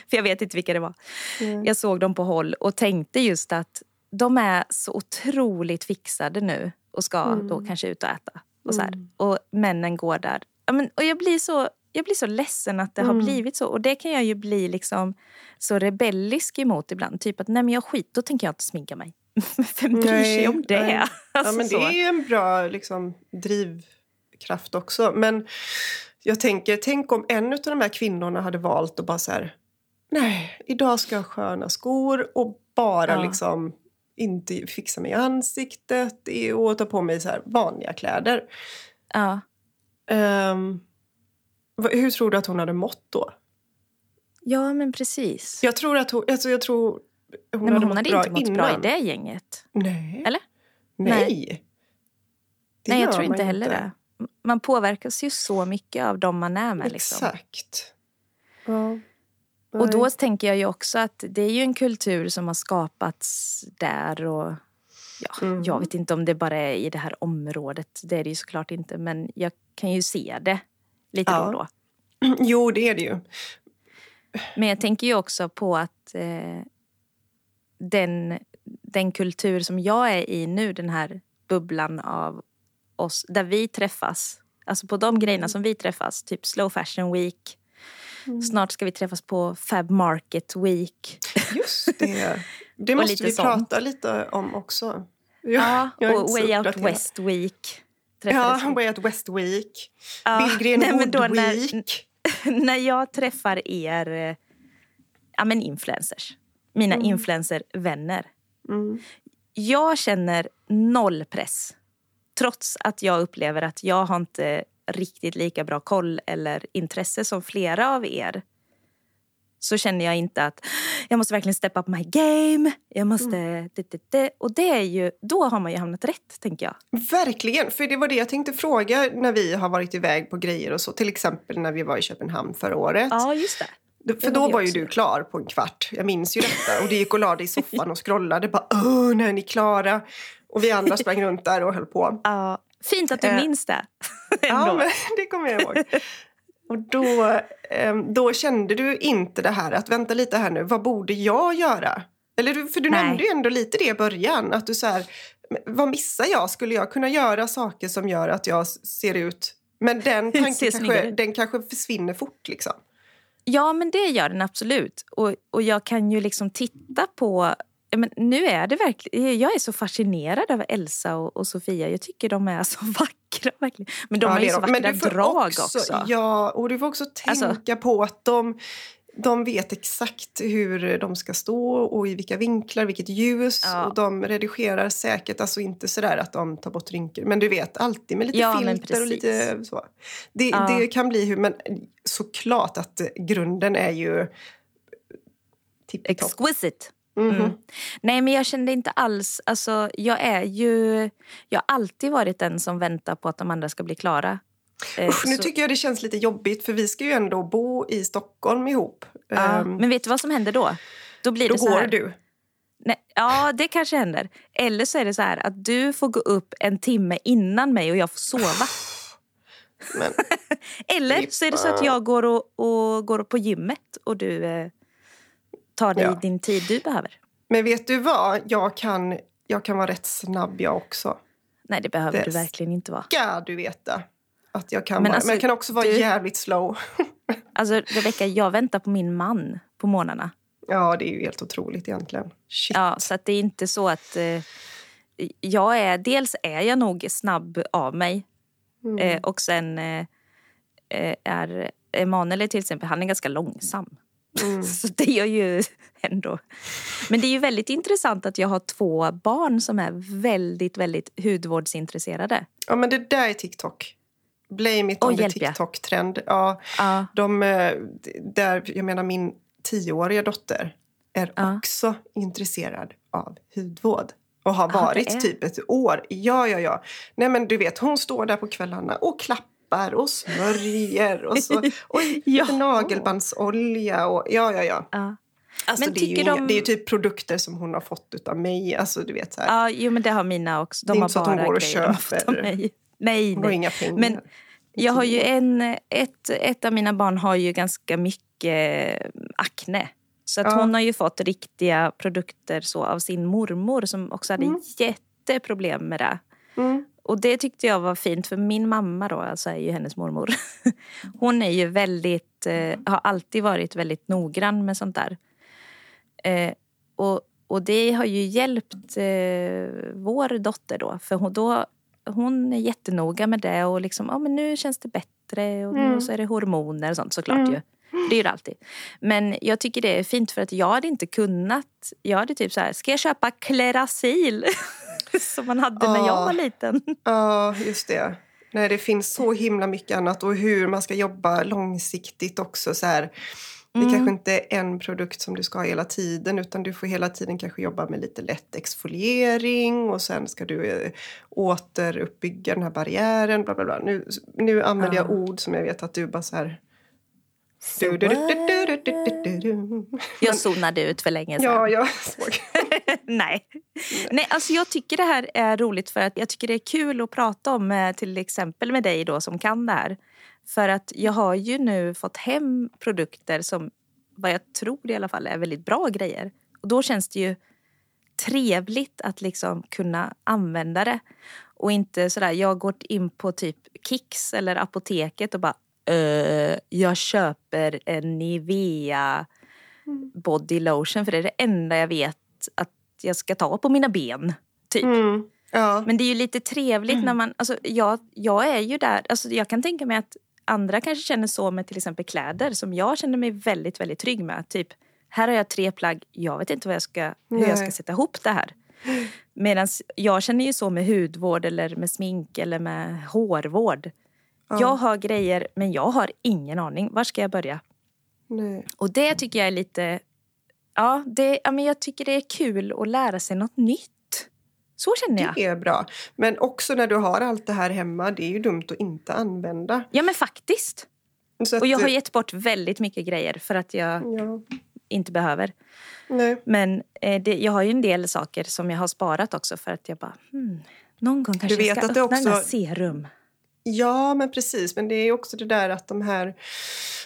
För jag vet inte vilka det var. Mm. Jag såg dem på håll och tänkte just att de är så otroligt fixade nu. Och ska Mm. då kanske ut och äta. Och, så här. och männen går där. Ja, men, och jag blir så... Jag blir så ledsen att det har Mm. blivit så. Och det kan jag ju bli liksom så rebellisk emot ibland. Typ att nej men jag skit, då tänker jag inte sminka mig. [LAUGHS] Vem bryr sig om det? nej. [LAUGHS] Alltså, Ja, men det så. är ju en bra liksom, drivkraft också. Men jag tänker, tänk om en av de här kvinnorna hade valt att bara så här... Nej, idag ska jag ha sköna skor och bara Ja. liksom inte fixa mig i ansiktet och ta på mig så här vanliga kläder. Ja. Vad- hur tror du att hon hade mått då? ja, men precis. Jag tror att hon, alltså jag tror hon nej, hade hon mått hade inte mått innan. bra i det gänget. Nej. Eller? Nej. Det nej, jag tror inte heller det. Man påverkas ju så mycket av de man är med. Liksom. Exakt. Ja. Och då tänker jag ju också att det är ju en kultur som har skapats där. och ja, Mm. Jag vet inte om det bara är i det här området. Det är det ju såklart inte. Men jag kan ju se det lite Ja. då och [CLEARS THROAT] då. Jo, det är det ju. Men jag tänker ju också på att eh, den, den kultur som jag är i nu, den här bubblan av oss, där vi träffas. Alltså på de grejerna som vi träffas, typ slow fashion week. Mm. Snart ska vi träffas på Fab Market Week. Just det. [LAUGHS] Det måste vi sånt. prata lite om också. Ja, jag och Way Out. West Week. Ja. Way Out West Week. Ja, Billgren nej, men då när- [LAUGHS] när jag träffar er eh, ja, men influencers, mina influencervänner. Mm. Jag känner noll press. Trots att jag upplever att jag har inte riktigt lika bra koll eller intresse som flera av er. Så känner jag inte att jag måste verkligen step up my game. Jag måste... Det, det, det. Och det är ju, då har man ju hamnat rätt, tänker jag. Verkligen, för det var det jag tänkte fråga när vi har varit iväg på grejer och så. Till exempel när vi var i Köpenhamn förra året. Ja, just det. För då var ju du klar på en kvart. Jag minns ju detta. Och du gick och la dig i [LAUGHS] soffan och scrollade. Bara, Åh, när är ni klara? Och vi andra sprang runt där och höll på. Ja, fint att du Eh, minns det. [LAUGHS] Ja, men det kommer jag ihåg. [LAUGHS] Och då, ehm, då kände du inte det här att vänta lite här nu, vad borde jag göra? Eller för du Nej. nämnde ju ändå lite det i början, att du så här, "Men vad missar jag? Skulle jag kunna göra saker som gör att jag ser ut... Men den [LAUGHS] tanken kanske, den kanske försvinner fort liksom. Ja, men det gör den absolut. Och, och jag kan ju liksom titta på... Men nu är det verkligen... Jag är så fascinerad av Elsa och, och Sofia. Jag tycker de är så [LAUGHS] vackra. Verkligen. Men de Ja, har ju är så de. Vackra drag också. Ja, och du får också tänka Alltså- på att de, de vet exakt hur de ska stå och i vilka vinklar, vilket ljus. Ja. Och de redigerar säkert, alltså inte sådär att de tar bort rynkor. Men du vet, alltid med lite Ja, filter och lite så. Det, Ja. det kan bli hur, men såklart att grunden är ju. Exquisite. Mhm. Mm. Nej, men jag kände inte alls... Alltså, jag är ju... Jag har alltid varit den som väntar på att de andra ska bli klara. Eh, Usch, nu tycker jag det känns lite jobbigt för vi ska ju ändå bo i Stockholm ihop. ja, Ehm, men vet du vad som händer då? Då blir då det så går här. du. Nej, ja, det kanske händer. Eller så är det så här att du får gå upp en timme innan mig och jag får sova. Men, [LAUGHS] Eller så är det så att jag går, och, och går på gymmet och du eh, tar dig Ja. din tid du behöver. Men vet du vad? Jag kan, jag kan vara rätt snabb jag också. Nej, det behöver Det- du verkligen inte vara. Ska du veta att jag kan Men vara. alltså, men jag kan också vara du- jävligt slow. [LAUGHS] Alltså, Rebecka, jag väntar på min man på morgnarna. ja, det är ju helt otroligt egentligen. Shit. Ja, så att det är inte så att... Eh, jag är, dels är jag nog snabb av mig. Mm. Eh, och sen eh, eh, är Emanuel till exempel, han är ganska långsam. Mm. [LAUGHS] Så det gör ju ändå... Men det är ju väldigt intressant att jag har två barn som är väldigt, väldigt hudvårdsintresserade. Ja, men det där är TikTok. Blame it Åh, on the ja. TikTok-trend. Ja, Ja, de, eh, där, jag menar min tioåriga dotter är Ja. också intresserad av hudvård. Och har Ja, varit är. typ ett år. Ja, ja, ja. Nej, men du vet, hon står där på kvällarna och klappar och smörjer och så. [LAUGHS] Oj, Ja. nagelbandsolja och ja, ja, ja. ja. Alltså, Men det, är ju inga, de- det är typ produkter som hon har fått av mig. Alltså, du vet så här. ja jo, men det har mina också. De Det är har inte så att hon går och köper. mig. Nej, hon har nej. inga pengar. Men jag har ju en, ett, ett av mina barn har ju ganska mycket akne. Så att Ja. hon har ju fått riktiga produkter så av sin mormor som också hade Mm. jätteproblem med det. Mm. Och det tyckte jag var fint för min mamma då, alltså är ju hennes mormor. [LAUGHS] Hon är ju väldigt, eh, har alltid varit väldigt noggrann med sånt där. Eh, och, och det har ju hjälpt eh, vår dotter då. För hon, då, hon är jättenoga med det och liksom, ja men nu känns det bättre och Mm. så är det hormoner och sånt såklart Mm. ju. Det är det alltid. Men jag tycker det är fint för att jag hade inte kunnat, jag hade typ så här, ska jag köpa Klerasil? [LAUGHS] [LAUGHS] Som man hade när jag Ja. var liten. Ja, just det. Nej, det finns så himla mycket annat och hur man ska jobba långsiktigt också. Så här. Det Mm. kanske inte är en produkt som du ska ha hela tiden utan du får hela tiden kanske jobba med lite lätt exfoliering och sen ska du eh, återuppbygga den här barriären. Bla, bla, bla. Nu, nu använder jag Ja. ord som jag vet att du bara så här... Du, du, du. Jag zonade ut för länge sedan. Ja, jag såg. [LAUGHS] Nej. Nej, alltså jag tycker det här är roligt för att jag tycker det är kul att prata om eh, till exempel med dig då som kan det här. För att jag har ju nu fått hem produkter som vad jag tror i alla fall är väldigt bra grejer. Och då känns det ju trevligt att liksom kunna använda det. Och inte sådär, jag har gått in på typ Kicks eller apoteket och bara uh, jag köper en Nivea body lotion för det är det enda jag vet att jag ska ta på mina ben. Typ. Mm. Ja. Men det är ju lite trevligt när man, alltså jag, jag är ju där, alltså jag kan tänka mig att andra kanske känner så med till exempel kläder som jag känner mig väldigt, väldigt trygg med. Typ, här har jag tre plagg, jag vet inte vad jag ska, hur jag ska sätta ihop det här. Medan jag känner ju så med hudvård eller med smink eller med hårvård. Jag har grejer men jag har ingen aning. Var ska jag börja? Nej. Och det tycker jag är lite... Ja, det, ja men jag tycker det är kul att lära sig något nytt. Så känner jag. Det är bra. Men också när du har allt det här hemma, det är ju dumt att inte använda. Ja men faktiskt. Att, Och jag har gett bort väldigt mycket grejer för att jag Ja, inte behöver. nej. Men eh, det, jag har ju en del saker som jag har sparat också för att jag bara... Hmm, någon gång kanske Du vet jag ska att det öppna den här också- serum. ja, men precis. Men det är också det där att de här...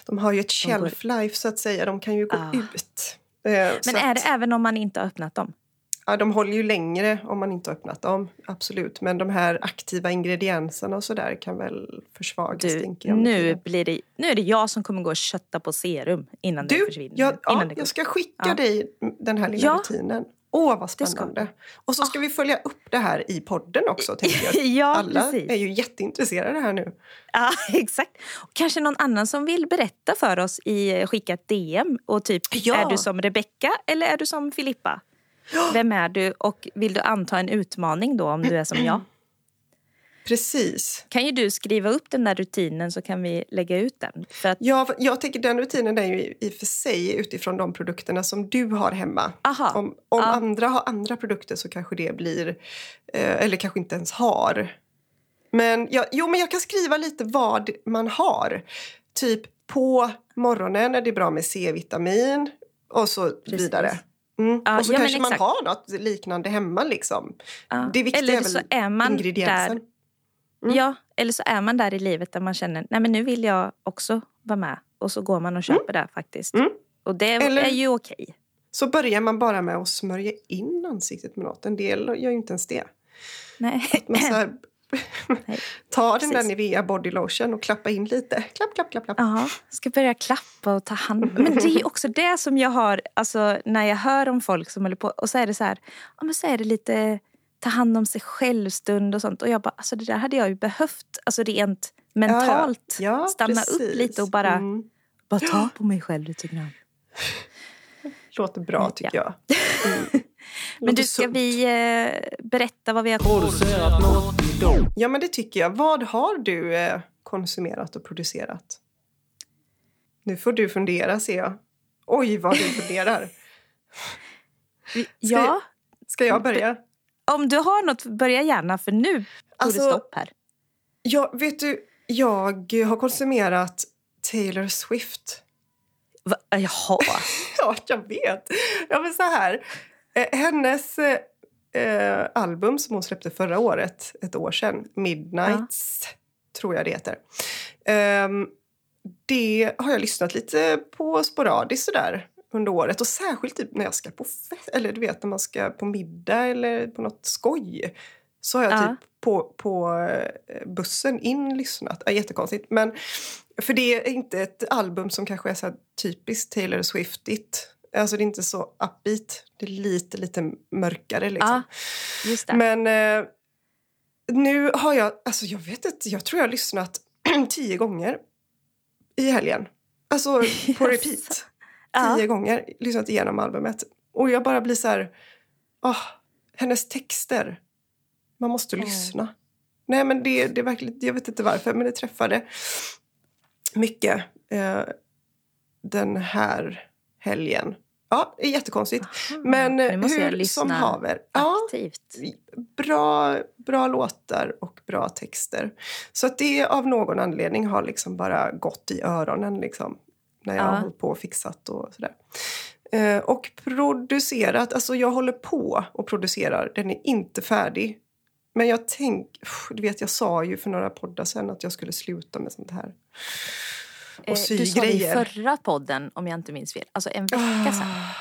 De har ju ett shelf life, så att säga. De kan ju gå Ah. ut. Eh, Men är det även om man inte har öppnat dem? Ja, de håller ju längre om man inte har öppnat dem. Absolut. Men de här aktiva ingredienserna och så där kan väl försvagas. Du, jag. nu, blir det, nu är det jag som kommer gå och kötta på serum innan det Du, försvinner. jag, innan ja, det går. jag ska skicka Ja. dig den här lilla Ja. rutinen. Åh, vad spännande. Och så ska vi följa upp det här i podden också. [LAUGHS] Tänker jag. Ja, Alla precis. är ju jätteintresserade här nu. Ja, [LAUGHS] exakt. Kanske någon annan som vill berätta för oss i Skicka ett DM. Och typ, Ja. är du som Rebecka eller är du som Filippa? Vem är du och vill du anta en utmaning då om du är som [CLEARS THROAT] jag? Precis. Kan ju du skriva upp den där rutinen så kan vi lägga ut den. För att, Ja, jag tänker den rutinen är ju i och för sig utifrån de produkterna som du har hemma. aha, Om, om Ja. andra har andra produkter så kanske det blir, eh, eller kanske inte ens har. Men jag, jo, men jag kan skriva lite vad man har. Typ på morgonen är det bra med C-vitamin och så Precis. vidare. Mm. Ja, och så ja, kanske man har något liknande hemma. Liksom. ja. Det viktiga eller är väl så är man ingrediensen. Där, Ja, eller så är man där i livet där man känner nej men nu vill jag också vara med. Och så går man och köper det faktiskt. Mm. Och det Eller- är ju okej. Så börjar man bara med att smörja in ansiktet med något. En del gör ju inte ens det. Nej. Man så här, [LAUGHS] [LAUGHS] ta den där. Nivea body lotion och klappa in lite. Klapp, klapp, klapp. klapp. Ja, ska börja klappa och ta hand Men det är också det som jag har, alltså när jag hör om folk som håller på och så är det så här, ja men så är det lite ta hand om sig själv stund och sånt och jag bara, alltså det där hade jag ju behövt, alltså rent mentalt Ja, stanna upp precis. lite och bara, Mm. bara ta på mig själv lite grann. Låter bra tycker jag. [LAUGHS] Mm. Men du, ska sunt. vi eh, berätta vad vi har Producerat något. Ja, men det tycker jag. Vad har du eh, konsumerat och producerat? Nu får du fundera, ser jag. Oj, vad du funderar. [LAUGHS] Ja, Ska jag börja? Om du har något, börja gärna för nu tog Alltså- det stopp här. Ja, vet du, jag har konsumerat Taylor Swift. Va? Jaha. [LAUGHS] Ja, jag vet. Ja, men så här. Eh, hennes eh, album som hon släppte förra året, ett år sedan, Midnights, tror jag det heter. Ehm, det har jag lyssnat lite på sporadiskt sådär under året. Och särskilt typ när jag ska på fest, eller du vet när man ska på middag eller på något skoj. Så har jag Ja. typ på, på eh, bussen in lyssnat. Ja, jättekonstigt. Men, för det är inte ett album som kanske är så typiskt Taylor Swiftigt. Alltså det är inte så upbeat. Det är lite, lite mörkare liksom. Ja, just det. Men eh, nu har jag, alltså jag vet inte, jag tror jag har lyssnat [CLEARS THROAT] tio gånger i helgen. Alltså på [LAUGHS] repeat. Ja. Tio gånger lyssnat igenom albumet. Och jag bara blir så här, åh, hennes texter. Man måste Mm. lyssna. Nej men det, det är verkligen, jag vet inte varför, men det träffade mycket eh, den här helgen. Ja, det är jättekonstigt. Men nu måste jag hur som haver. Ja, aktivt. bra, bra låtar och bra texter. Så att det av någon anledning har liksom bara gått i öronen liksom, när jag Ja. har hållit på och fixat och sådär. Eh, och producerat, alltså jag håller på och producerar, den är inte färdig. Men jag tänk, du vet jag sa ju för några poddar sen att jag skulle sluta med sånt här. Och Eh, sy du sa det i grejer. förra podden, om jag inte minns fel. Alltså en vecka sedan. Ah,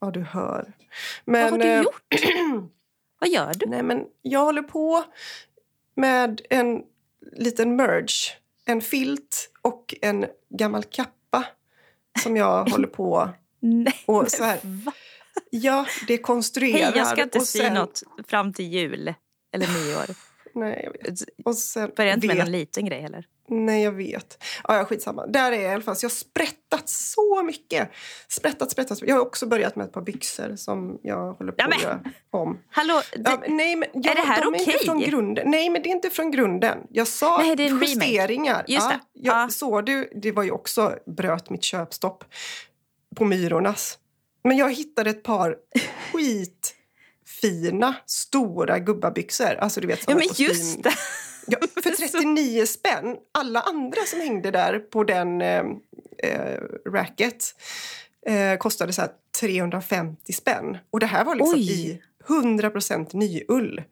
Ja, du hör. Vad har du eh, gjort? [CLEARS THROAT] Vad gör du? Nej, men jag håller på med en liten merge. En filt och en gammal kappa som jag håller på [LAUGHS] Nej, och så här? Ja, det konstruerar. Hej, jag ska inte sen- något fram till jul eller nyår. Nej, jag vet. Och sen Börja inte med vet någon liten grej heller. Nej, jag vet. Ja, ja, skitsamma. Där är jag i alla fall. Så jag har sprättat så mycket. Sprättat, sprättat. Jag har också börjat med ett par byxor som jag håller på Ja, men- att göra om. Hallå, det, Ja, nej, men, ja, det här de är inte okej? från grunden. Nej, men det är inte från grunden. Jag sa Nej, det är en remake. justeringar. Just ja, det. Jag, Ja. Såg du? Det var ju också bröt mitt köpstopp på Myrornas. Men jag hittade ett par [LAUGHS] skitfina, stora gubbabyxor. Alltså, du vet, ja, men just det. Ja, för [LAUGHS] 39 spänn. Alla andra som hängde där på den eh, eh, racket eh, kostade så här 350 spänn. Och det här var liksom Oj. i 100 nyull.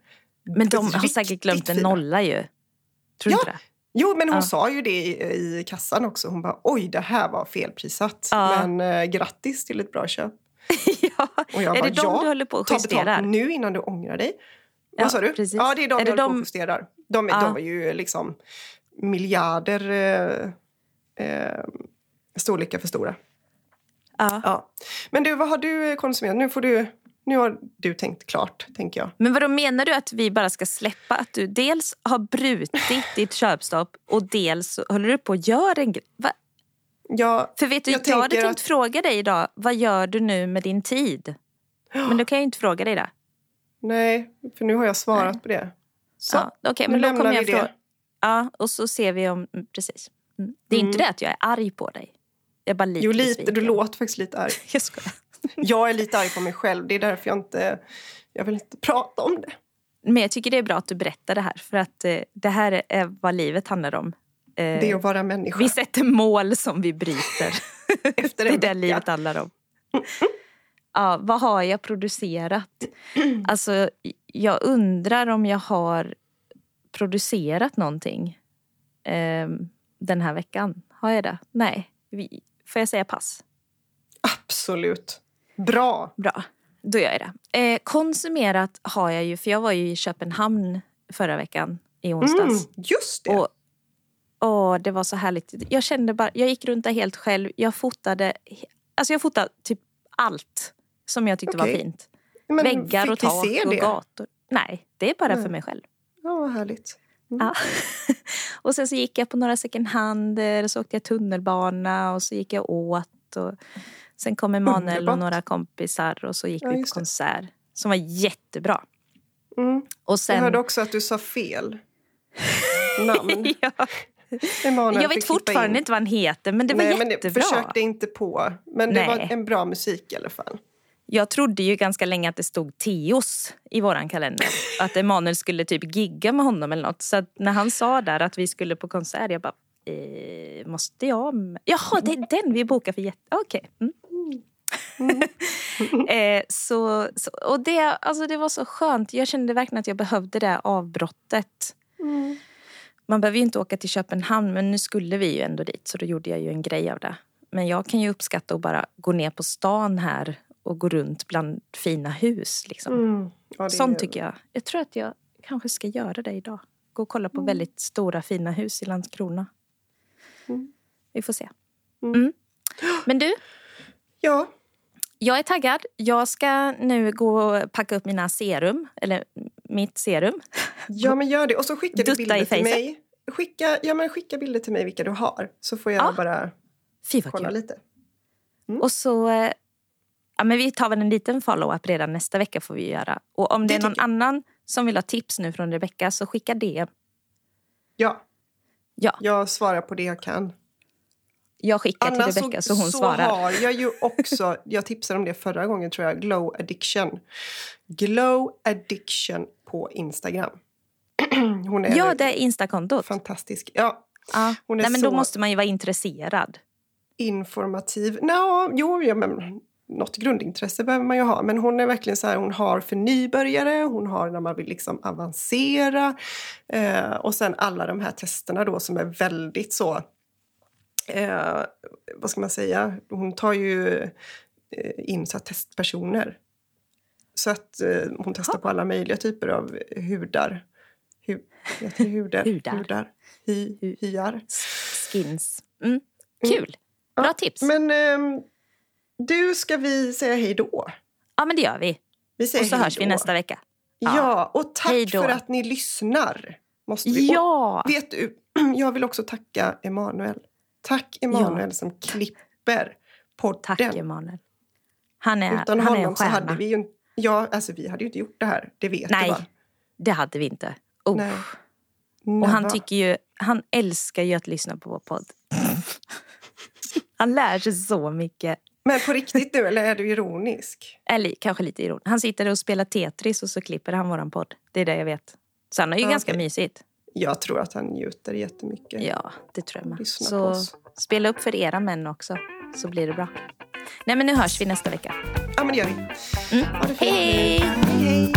Men de har säkert glömt en nolla ju. Tror du Ja. inte det? Jo, men hon Ja. sa ju det i, i kassan också. Hon bara oj, det här var felprissatt. Ja. Men eh, grattis till ett bra köp. [LAUGHS] ja. Och jag Är bara, det de ja, du håller på att ta justera? betalt nu innan du ångrar dig. Ja, Vad sa du? precis. Ja, det är de Är det håller på de- och justerar. De, Ja. de är ju liksom miljarder eh, eh, storlekar för stora. Ja. Ja. Men du, vad har du konsumerat? Nu, får du, nu har du tänkt klart, tänker jag. Men vad menar du att vi bara ska släppa att du dels har brutit ditt köpstopp och dels håller du på att göra en grej? Ja, För vet du, Jag jag, hade tänkt att- fråga dig idag, vad gör du nu med din tid? Men då kan jag inte fråga dig det. Nej, för nu har jag svarat på det. Så, Ja, Okej, nu men då kommer jag det. fråga. Ja, och så ser vi om... mm, Precis. Mm. Det är inte det att jag är arg på dig. Jag är bara lite jo, lite, besviken. du låter faktiskt lite arg. [LAUGHS] Jag skojar. Jag är lite arg på mig själv. Det är därför jag inte... Jag vill inte prata om det. Men jag tycker det är bra att du berättar det här. För att eh, det här är vad livet handlar om. Eh, Det är att vara människa. vi sätter mål som vi bryter. [LAUGHS] Efter det en är det livet handlar om. Ja, vad har jag producerat? [CLEARS THROAT] Alltså, jag undrar om jag har producerat någonting eh, den här veckan. Har jag det? Nej. Vi, får jag säga pass? Absolut. Bra. Bra, då gör jag det. Eh, konsumerat har jag ju, för jag var ju i Köpenhamn förra veckan i Mm, onsdags. just det. Och, åh, det var så härligt. Jag kände bara, jag gick runt där helt själv. Jag fotade, alltså jag fotade typ allt som jag tyckte Okej. var fint. Men Väggar och tak och det? gator. Nej, det är bara Nej. för mig själv. Ja, vad härligt. Ja. [LAUGHS] och sen så gick jag på några second hand, så åkte jag tunnelbana och så gick jag åt. Och sen kom Emanuel och några kompisar och så gick Ja, vi på just det. konsert. Som var jättebra. Mm. Och Jag sen... hörde också att du sa fel [LAUGHS] namn. ja, Emanuel jag vet fortfarande in. inte vad han heter men det var Nej, men jättebra. det försökte inte på. Men det Nej. var en bra musik i alla fall. Jag trodde ju ganska länge att det stod Teos i våran kalender. Att Emanuel skulle typ gigga med honom eller något. Så att när han sa där att vi skulle på konsert, jag bara, eh, måste jag? Jaha, det är den vi bokar för jätte... Okej. [LAUGHS] Mm. eh, så, så, och det, alltså det var så skönt. Jag kände verkligen att jag behövde det avbrottet. Man behöver ju inte åka till Köpenhamn men nu skulle vi ju ändå dit så då gjorde jag ju en grej av det. Men jag kan ju uppskatta att bara gå ner på stan här och gå runt bland fina hus. Liksom. Mm. Ja, Sånt tycker jag. Jag tror att jag kanske ska göra det idag. Gå och kolla på Mm. väldigt stora fina hus i Landskrona. Mm. Vi får se. Mm. Mm. Men du, Ja, jag är taggad. Jag ska nu gå och packa upp mina serum. Eller mitt serum. ja, men gör det. Och så skickar du Dutta bilder till mig. Skicka, ja, men skicka bilder till mig vilka du har. Så får jag Ja. bara Fy kolla kul. lite. Och så... Ja, men vi tar väl en liten follow-up redan nästa vecka. får vi göra. Och om det, Det är någon jag. annan som vill ha tips nu från Rebecka så skicka det. Ja, Ja, jag svarar på det jag kan. jag skickar till Annars Rebecka så, hon så svarar. har jag ju också, [LAUGHS] jag tipsade om det förra gången tror jag, Glow Addiction. Glow Addiction på Instagram. [CLEARS THROAT] Hon är Ja, det är Instakontot. fantastisk. Ja, Ja. Hon är Nej, men så- Då måste man ju vara intresserad. informativ. Nå, jo, ja, men något grundintresse behöver man ju ha. Men hon är verkligen så här, hon har för nybörjare, hon har när man vill liksom avancera. Eh, och sen alla de här testerna då som är väldigt så... Eh, vad ska man säga? Hon tar ju eh, in så testpersoner. Så att eh, hon testar på alla möjliga typer av hudar. Hu, heter det hudar? Hudar. hudar. Hy, hyar. Skins. Mm. Kul. Bra tips. Men ehm, du, ska vi säga hej då? Ja, men det gör vi. Vi säger Och så hörs vi nästa vecka. Ja, och Hej tack då. för att ni lyssnar. Måste vi. Ja! Och vet du, [CLEARS THROAT] jag vill också tacka Emanuel. Tack Emanuel som klipper podden. Tack, Emanuel. Han är, Utan han är en honom så stjärna. hade vi ju ja, alltså vi hade ju inte gjort det här. Det vet Nej, du va? det hade vi inte. Oh. Nej. Och han tycker ju, han älskar ju att lyssna på vår podd. [LAUGHS] han lär sig så mycket. Men på riktigt nu, eller är du ironisk? Eller kanske lite ironiskt. Han sitter och spelar Tetris och så klipper han våran podd. Det är det jag vet. Så han är ju Ja, ganska mysigt. Jag tror att han njuter jättemycket. Ja, det tror jag med. Så spela upp för era män också, så blir det bra. Nej, men nu hörs vi nästa vecka. Ja, men det gör vi. Mm. Ha det fint hej, hej.